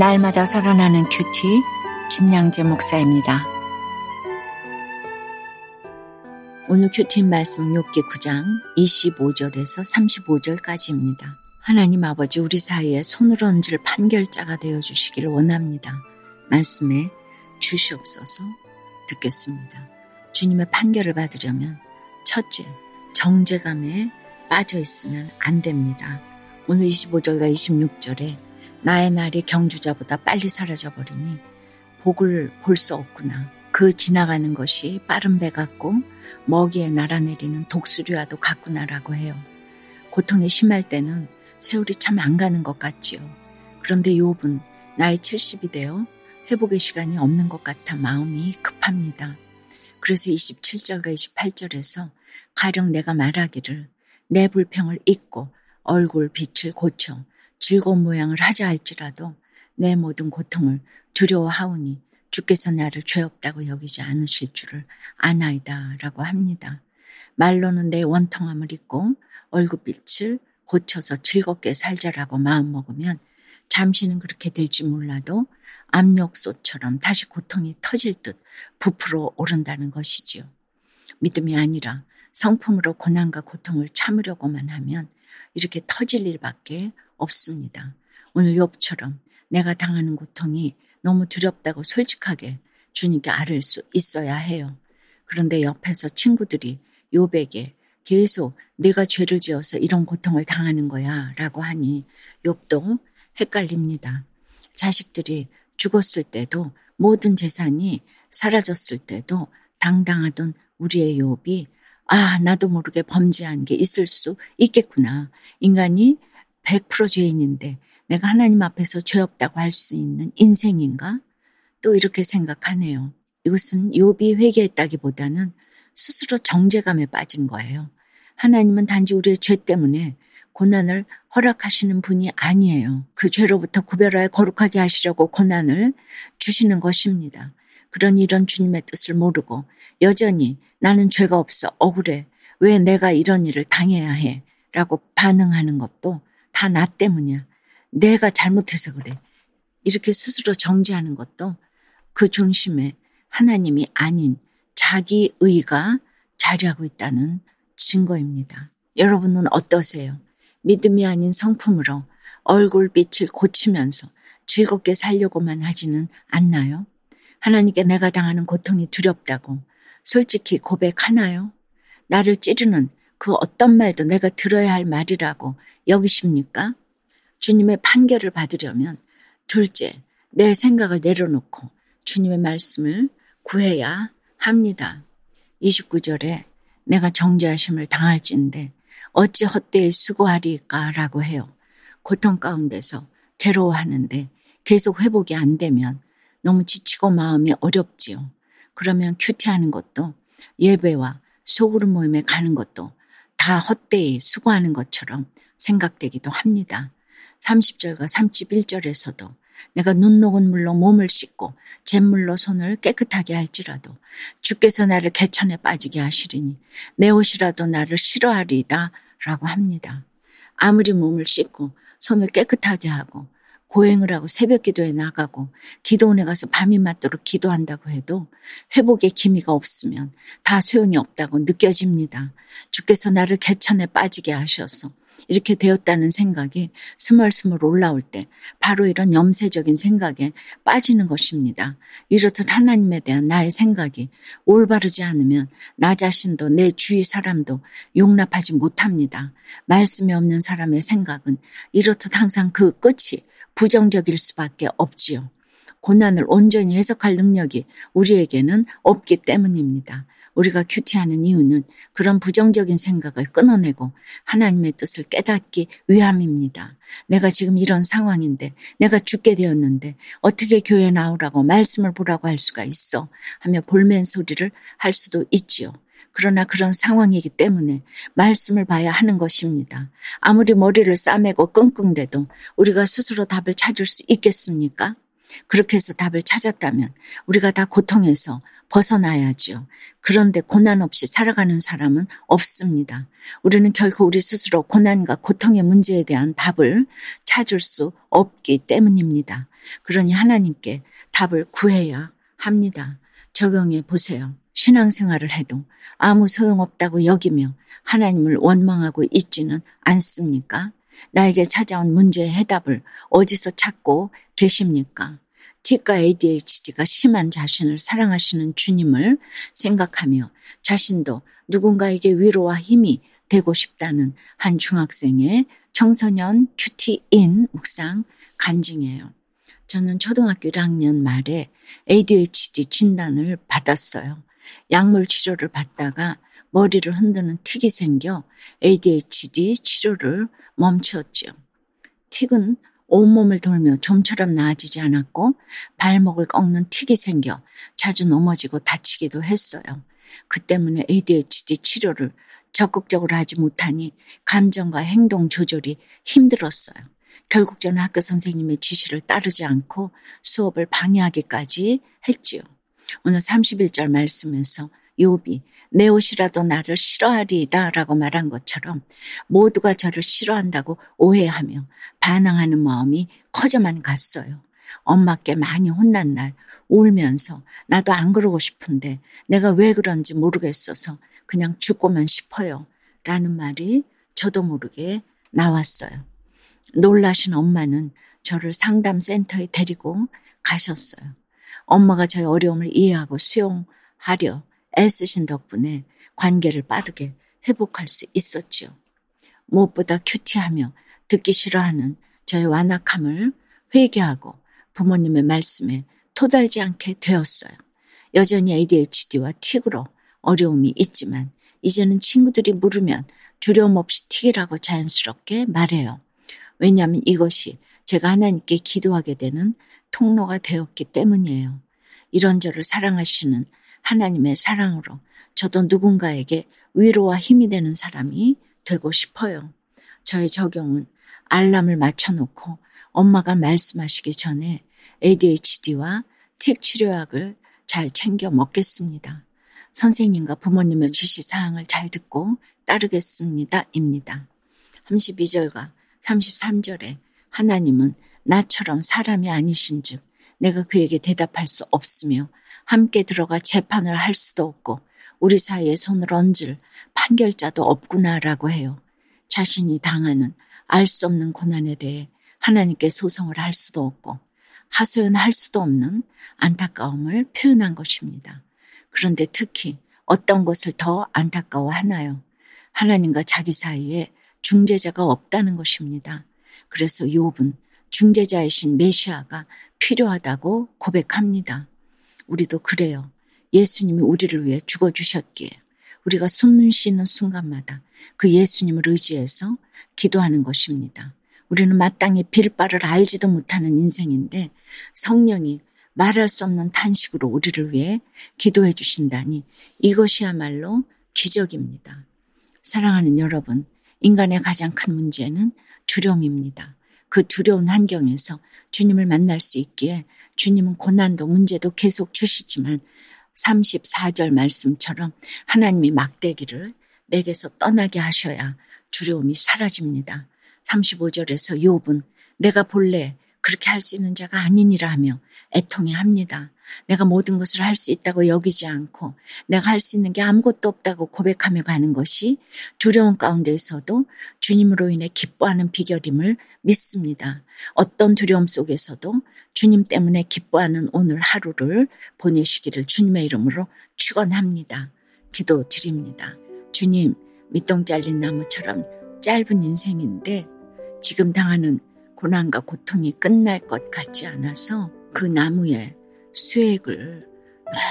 날마다 살아나는 큐티 김양재 목사입니다. 오늘 큐티 말씀 6기 9장 25절에서 35절까지입니다. 하나님 아버지 우리 사이에 손을 얹을 판결자가 되어 주시기를 원합니다. 말씀에 주시옵소서 듣겠습니다. 주님의 판결을 받으려면 첫째, 정죄감에 빠져 있으면 안 됩니다. 오늘 25절과 26절에 나의 날이 경주자보다 빨리 사라져버리니 복을 볼 수 없구나. 그 지나가는 것이 빠른 배 같고 먹이에 날아내리는 독수리와도 같구나라고 해요. 고통이 심할 때는 세월이 참 안 가는 것 같지요. 그런데 욥은 나이 70이 되어 회복의 시간이 없는 것 같아 마음이 급합니다. 그래서 27절과 28절에서 가령 내가 말하기를 내 불평을 잊고 얼굴 빛을 고쳐 즐거운 모양을 하자 할지라도 내 모든 고통을 두려워하오니 주께서 나를 죄 없다고 여기지 않으실 줄을 아나이다 라고 합니다. 말로는 내 원통함을 잊고 얼굴빛을 고쳐서 즐겁게 살자라고 마음먹으면 잠시는 그렇게 될지 몰라도 압력소처럼 다시 고통이 터질 듯 부풀어 오른다는 것이지요. 믿음이 아니라 성품으로 고난과 고통을 참으려고만 하면 이렇게 터질 일밖에 없습니다. 오늘 욥처럼 내가 당하는 고통이 너무 두렵다고 솔직하게 주님께 아를 수 있어야 해요. 그런데 옆에서 친구들이 욥에게 계속 내가 죄를 지어서 이런 고통을 당하는 거야 라고 하니 욥도 헷갈립니다. 자식들이 죽었을 때도 모든 재산이 사라졌을 때도 당당하던 우리의 욥이 아 나도 모르게 범죄한 게 있을 수 있겠구나. 인간이 100% 죄인인데 내가 하나님 앞에서 죄 없다고 할 수 있는 인생인가? 또 이렇게 생각하네요. 이것은 욥이 회개했다기보다는 스스로 정죄감에 빠진 거예요. 하나님은 단지 우리의 죄 때문에 고난을 허락하시는 분이 아니에요. 그 죄로부터 구별하여 거룩하게 하시려고 고난을 주시는 것입니다. 그러니 이런 주님의 뜻을 모르고 여전히 나는 죄가 없어 억울해. 왜 내가 이런 일을 당해야 해? 라고 반응하는 것도 다 나 때문이야. 내가 잘못해서 그래. 이렇게 스스로 정죄하는 것도 그 중심에 하나님이 아닌 자기 의가 자리하고 있다는 증거입니다. 여러분은 어떠세요? 믿음이 아닌 성품으로 얼굴빛을 고치면서 즐겁게 살려고만 하지는 않나요? 하나님께 내가 당하는 고통이 두렵다고 솔직히 고백하나요? 나를 찌르는 그 어떤 말도 내가 들어야 할 말이라고 여기십니까? 주님의 판결을 받으려면 둘째, 내 생각을 내려놓고 주님의 말씀을 구해야 합니다. 29절에 내가 정죄하심을 당할진데 어찌 헛되이 수고하리까 라고 해요. 고통 가운데서 괴로워하는데 계속 회복이 안 되면 너무 지치고 마음이 어렵지요. 그러면 큐티하는 것도 예배와 소그룹 모임에 가는 것도 다 헛되이 수고하는 것처럼 생각되기도 합니다. 30절과 31절에서도 내가 눈 녹은 물로 몸을 씻고 잿물로 손을 깨끗하게 할지라도 주께서 나를 개천에 빠지게 하시리니 내 옷이라도 나를 싫어하리이다 라고 합니다. 아무리 몸을 씻고 손을 깨끗하게 하고 고행을 하고 새벽 기도에 나가고 기도원에 가서 밤이 맞도록 기도한다고 해도 회복의 기미가 없으면 다 소용이 없다고 느껴집니다. 주께서 나를 개천에 빠지게 하셔서 이렇게 되었다는 생각이 스멀스멀 올라올 때 바로 이런 염세적인 생각에 빠지는 것입니다. 이렇듯 하나님에 대한 나의 생각이 올바르지 않으면 나 자신도 내 주위 사람도 용납하지 못합니다. 말씀이 없는 사람의 생각은 이렇듯 항상 그 끝이 부정적일 수밖에 없지요. 고난을 온전히 해석할 능력이 우리에게는 없기 때문입니다. 우리가 큐티하는 이유는 그런 부정적인 생각을 끊어내고 하나님의 뜻을 깨닫기 위함입니다. 내가 지금 이런 상황인데 내가 죽게 되었는데 어떻게 교회 나오라고 말씀을 보라고 할 수가 있어 하며 볼멘 소리를 할 수도 있지요. 그러나 그런 상황이기 때문에 말씀을 봐야 하는 것입니다. 아무리 머리를 싸매고 끙끙대도 우리가 스스로 답을 찾을 수 있겠습니까? 그렇게 해서 답을 찾았다면 우리가 다 고통에서 벗어나야지요. 그런데 고난 없이 살아가는 사람은 없습니다. 우리는 결코 우리 스스로 고난과 고통의 문제에 대한 답을 찾을 수 없기 때문입니다. 그러니 하나님께 답을 구해야 합니다. 적용해 보세요. 신앙생활을 해도 아무 소용없다고 여기며 하나님을 원망하고 있지는 않습니까? 나에게 찾아온 문제의 해답을 어디서 찾고 계십니까? T과 ADHD가 심한 자신을 사랑하시는 주님을 생각하며 자신도 누군가에게 위로와 힘이 되고 싶다는 한 중학생의 청소년 큐티인 묵상 간증이에요. 저는 초등학교 1학년 말에 ADHD 진단을 받았어요. 약물 치료를 받다가 머리를 흔드는 틱이 생겨 ADHD 치료를 멈추었지요. 틱은 온몸을 돌며 좀처럼 나아지지 않았고 발목을 꺾는 틱이 생겨 자주 넘어지고 다치기도 했어요. 그 때문에 ADHD 치료를 적극적으로 하지 못하니 감정과 행동 조절이 힘들었어요. 결국 저는 학교 선생님의 지시를 따르지 않고 수업을 방해하기까지 했지요. 오늘 31절 말씀에서 요비 내 옷이라도 나를 싫어하리이다 라고 말한 것처럼 모두가 저를 싫어한다고 오해하며 반항하는 마음이 커져만 갔어요. 엄마께 많이 혼난 날 울면서 나도 안 그러고 싶은데 내가 왜 그런지 모르겠어서 그냥 죽고만 싶어요. 라는 말이 저도 모르게 나왔어요. 놀라신 엄마는 저를 상담센터에 데리고 가셨어요. 엄마가 저의 어려움을 이해하고 수용하려 애쓰신 덕분에 관계를 빠르게 회복할 수 있었지요. 무엇보다 큐티하며 듣기 싫어하는 저의 완악함을 회개하고 부모님의 말씀에 토달지 않게 되었어요. 여전히 ADHD와 틱으로 어려움이 있지만 이제는 친구들이 물으면 두려움 없이 틱이라고 자연스럽게 말해요. 왜냐하면 이것이 제가 하나님께 기도하게 되는 통로가 되었기 때문이에요. 이런 저를 사랑하시는 하나님의 사랑으로 저도 누군가에게 위로와 힘이 되는 사람이 되고 싶어요. 저의 적용은 알람을 맞춰놓고 엄마가 말씀하시기 전에 ADHD와 틱 치료약을 잘 챙겨 먹겠습니다. 선생님과 부모님의 지시사항을 잘 듣고 따르겠습니다. 입니다. 32절과 33절에 하나님은 나처럼 사람이 아니신 즉 내가 그에게 대답할 수 없으며 함께 들어가 재판을 할 수도 없고 우리 사이에 손을 얹을 판결자도 없구나라고 해요. 자신이 당하는 알 수 없는 고난에 대해 하나님께 소송을 할 수도 없고 하소연할 수도 없는 안타까움을 표현한 것입니다. 그런데 특히 어떤 것을 더 안타까워 하나요? 하나님과 자기 사이에 중재자가 없다는 것입니다. 그래서 욥은 중재자이신 메시아가 필요하다고 고백합니다. 우리도 그래요. 예수님이 우리를 위해 죽어주셨기에 우리가 숨 쉬는 순간마다 그 예수님을 의지해서 기도하는 것입니다. 우리는 마땅히 빌바를 알지도 못하는 인생인데 성령이 말할 수 없는 탄식으로 우리를 위해 기도해 주신다니 이것이야말로 기적입니다. 사랑하는 여러분, 인간의 가장 큰 문제는 두려움입니다. 그 두려운 환경에서 주님을 만날 수 있기에 주님은 고난도 문제도 계속 주시지만 34절 말씀처럼 하나님이 막대기를 내게서 떠나게 하셔야 두려움이 사라집니다. 35절에서 욥은 내가 본래 그렇게 할 수 있는 자가 아니니라 하며 애통해 합니다. 내가 모든 것을 할 수 있다고 여기지 않고 내가 할 수 있는 게 아무것도 없다고 고백하며 가는 것이 두려움 가운데에서도 주님으로 인해 기뻐하는 비결임을 믿습니다. 어떤 두려움 속에서도 주님 때문에 기뻐하는 오늘 하루를 보내시기를 주님의 이름으로 축원합니다. 기도 드립니다. 주님, 밑동 잘린 나무처럼 짧은 인생인데 지금 당하는 고난과 고통이 끝날 것 같지 않아서 그 나무에 수액을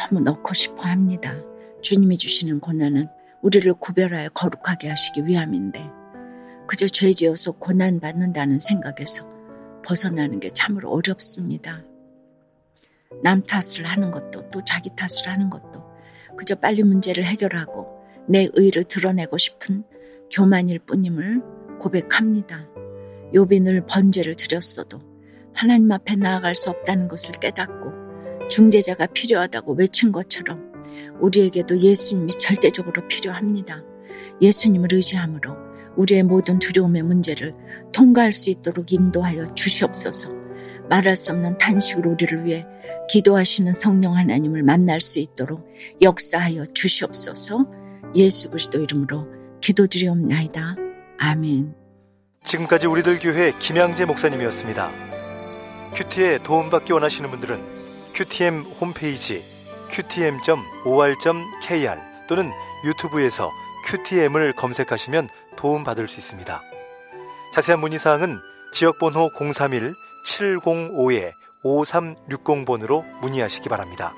너무 넣고 싶어 합니다. 주님이 주시는 고난은 우리를 구별하여 거룩하게 하시기 위함인데 그저 죄 지어서 고난 받는다는 생각에서 벗어나는 게 참으로 어렵습니다. 남 탓을 하는 것도 또 자기 탓을 하는 것도 그저 빨리 문제를 해결하고 내 의를 드러내고 싶은 교만일 뿐임을 고백합니다. 요빈을 번제를 드렸어도 하나님 앞에 나아갈 수 없다는 것을 깨닫고 중재자가 필요하다고 외친 것처럼 우리에게도 예수님이 절대적으로 필요합니다. 예수님을 의지함으로 우리의 모든 두려움의 문제를 통과할 수 있도록 인도하여 주시옵소서. 말할 수 없는 탄식으로 우리를 위해 기도하시는 성령 하나님을 만날 수 있도록 역사하여 주시옵소서 예수 그리스도 이름으로 기도드리옵나이다. 아멘. 지금까지 우리들 교회 김양재 목사님이었습니다. 큐티에 도움받기 원하시는 분들은 큐티엠 홈페이지 qtm.or.kr 또는 유튜브에서 큐티엠을 검색하시면 도움받을 수 있습니다. 자세한 문의사항은 지역번호 031-705-5360번으로 문의하시기 바랍니다.